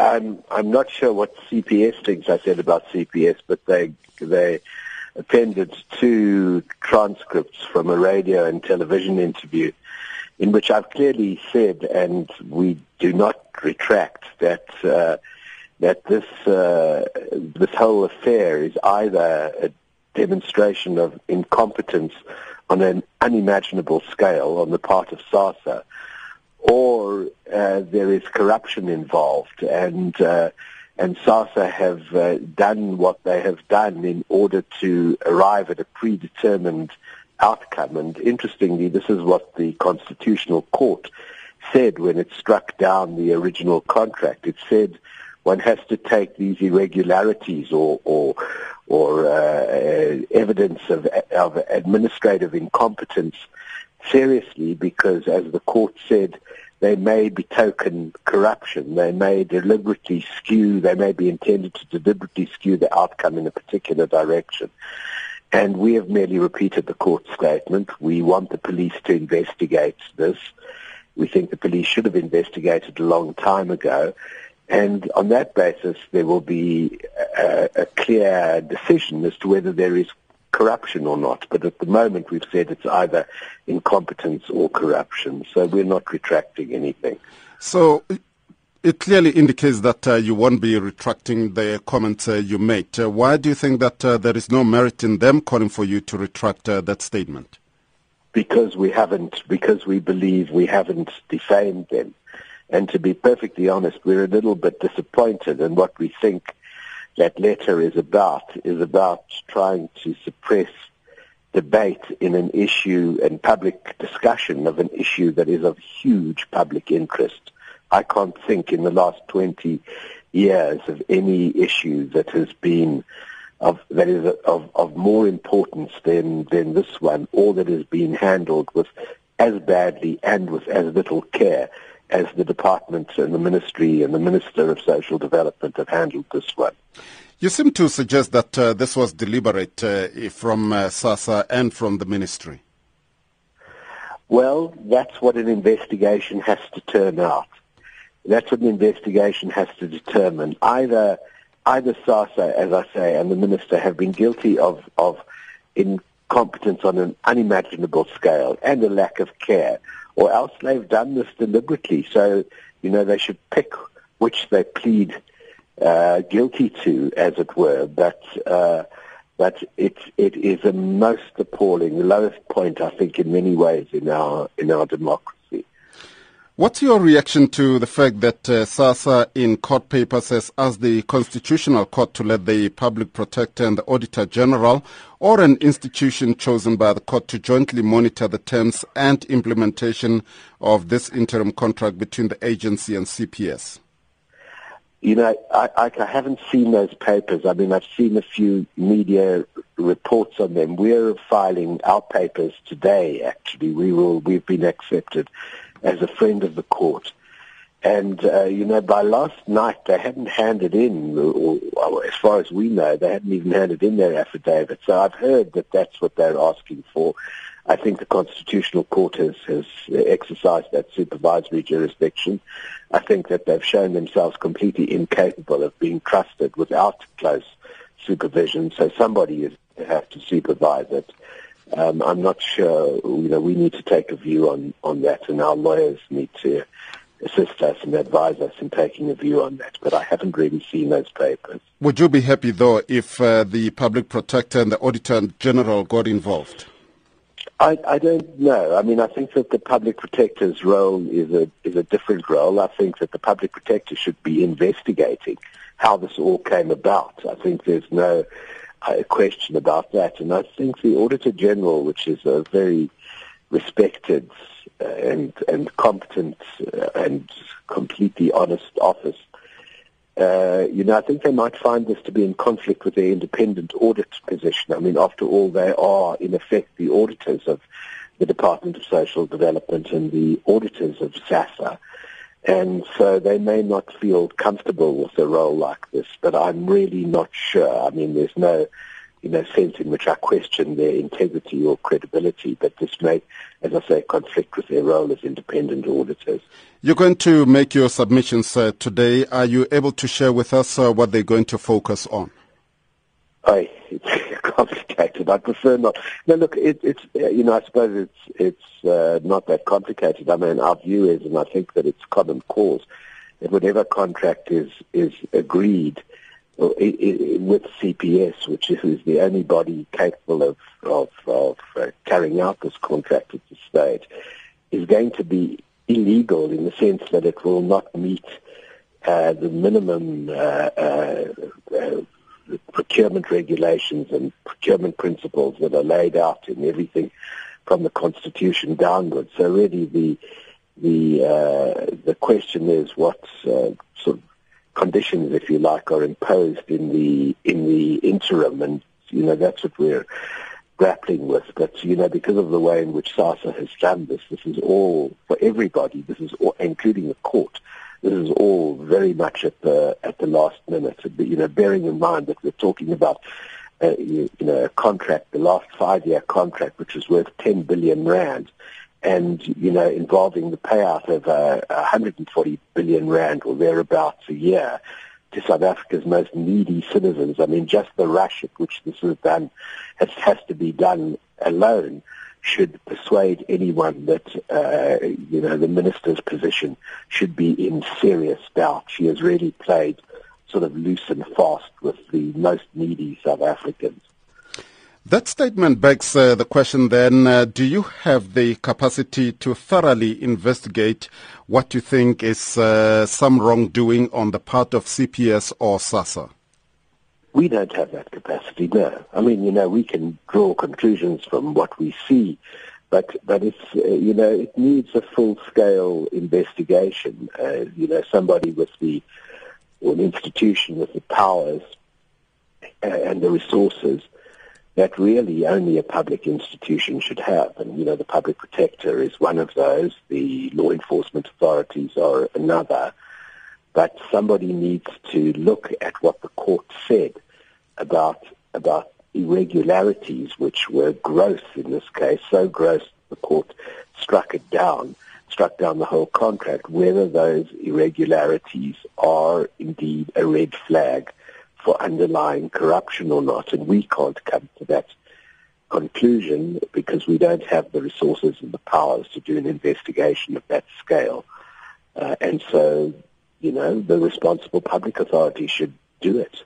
I'm I'm not sure what CPS thinks I said about CPS, but they they appended two transcripts from a radio and television interview in which I've clearly said, and we do not retract that uh, that this uh, this whole affair is either a demonstration of incompetence on an unimaginable scale on the part of SASSA, or uh, there is corruption involved, and uh, and SASSA have uh, done what they have done in order to arrive at a predetermined outcome. And interestingly, this is what the Constitutional Court said when it struck down the original contract. It said one has to take these irregularities or or, or uh, evidence of, of administrative incompetence seriously because, as the court said, they may betoken corruption. They may deliberately skew, they may be intended to deliberately skew the outcome in a particular direction. And we have merely repeated the court statement. We want the police to investigate this. We think the police should have investigated a long time ago. And on that basis, there will be a, a clear decision as to whether there is corruption or not. But at the moment, we've said it's either incompetence or corruption. So we're not retracting anything. So it clearly indicates that uh, you won't be retracting the comments uh, you made. Uh, why do you think that uh, there is no merit in them calling for you to retract uh, that statement? Because we haven't, because we believe we haven't defamed them. And to be perfectly honest, we're a little bit disappointed in what we think that letter is about, is about trying to suppress debate in an issue and public discussion of an issue that is of huge public interest. I can't think in the last 20 years of any issue that has been of, that is of, of more importance than, than this one, or that has been handled with as badly and with as little care as the department and the ministry and the Minister of Social Development have handled this one. You seem to suggest that uh, this was deliberate uh, from uh, SASSA and from the ministry. Well, that's what an investigation has to turn out. That's what an investigation has to determine. Either, either SASSA, as I say, and the minister have been guilty of, of incompetence on an unimaginable scale and a lack of care, or else they've done this deliberately. So, you know, they should pick which they plead uh, guilty to, as it were. But uh, but it it is a most appalling, the lowest point, I think, in many ways in our in our democracy. What's your reaction to the fact that uh, SASSA in court papers has asked the Constitutional Court to let the Public Protector and the Auditor General or an institution chosen by the court to jointly monitor the terms and implementation of this interim contract between the agency and CPS? You know, I, I, I haven't seen those papers. I mean, I've seen a few media reports on them. We're filing our papers today. Actually, we will. We've been accepted as a friend of the court. And, uh, you know, by last night they hadn't handed in, or, or, as far as we know, they hadn't even handed in their affidavit. So I've heard that that's what they're asking for. I think the Constitutional Court has, has exercised that supervisory jurisdiction. I think that they've shown themselves completely incapable of being trusted without close supervision. So somebody is to have to supervise it. Um, I'm not sure. You know, we need to take a view on on that, and our lawyers need to assist us and advise us in taking a view on that. But I haven't really seen those papers. Would you be happy though if uh, the public protector and the auditor general got involved? I, I don't know. I mean, I think that the public protector's role is a is a different role. I think that the public protector should be investigating how this all came about. I think there's no uh, question about that, and I think the Auditor General, which is a very respected uh, and and competent uh, and completely honest office, uh, you know, I think they might find this to be in conflict with their independent audit position. I mean, after all, they are, in effect, the auditors of the Department of Social Development and the auditors of SASSA. And so they may not feel comfortable with a role like this, but I'm really not sure. I mean, there's no you know, sense in which I question their integrity or credibility, but this may, as I say, conflict with their role as independent auditors. You're going to make your submissions uh, today. Are you able to share with us uh, what they're going to focus on? I, it's complicated. I prefer not. No, look, it, it's uh, you know, I suppose it's it's uh, not that complicated. I mean, our view is, and I think that it's common cause, that whatever contract is is agreed with CPS, which is the only body capable of of, of uh, carrying out this contract at this stage, is going to be illegal in the sense that it will not meet uh, the minimum uh, uh, uh procurement regulations and procurement principles that are laid out in everything from the Constitution downwards. So really, the the uh, the question is what sort of conditions, if you like, are imposed in the in the interim, and you know that's what we're grappling with. But you know, because of the way in which SASSA has done this, this is all for everybody. This is all, including the court. This is all very much at the at the last minute. You know, bearing in mind that we're talking about. Uh, you, you know, a contract, the last five-year contract, which is worth 10 billion rand, and you know involving the payout of uh, 140 billion rand or thereabouts a year to South Africa's most needy citizens. I mean, just the rush at which this is done has, has to be done alone should persuade anyone that uh, you know the minister's position should be in serious doubt. She has really played sort of loose and fast with the most needy South Africans. That statement begs uh, the question then, uh, do you have the capacity to thoroughly investigate what you think is uh, some wrongdoing on the part of CPS or SASSA? We don't have that capacity, no. I mean, you know, we can draw conclusions from what we see, but, but it's, uh, you know, it needs a full-scale investigation. Uh, you know, somebody with the, or an institution with the powers uh, and the resources that really only a public institution should have. And, you know, the public protector is one of those. The law enforcement authorities are another. But somebody needs to look at what the court said about, about irregularities, which were gross in this case, so gross the court struck it down, struck down the whole contract, whether those irregularities are indeed a red flag for underlying corruption or not, and we can't come to that conclusion because we don't have the resources and the powers to do an investigation of that scale. Uh, and so, you know, the responsible public authority should do it.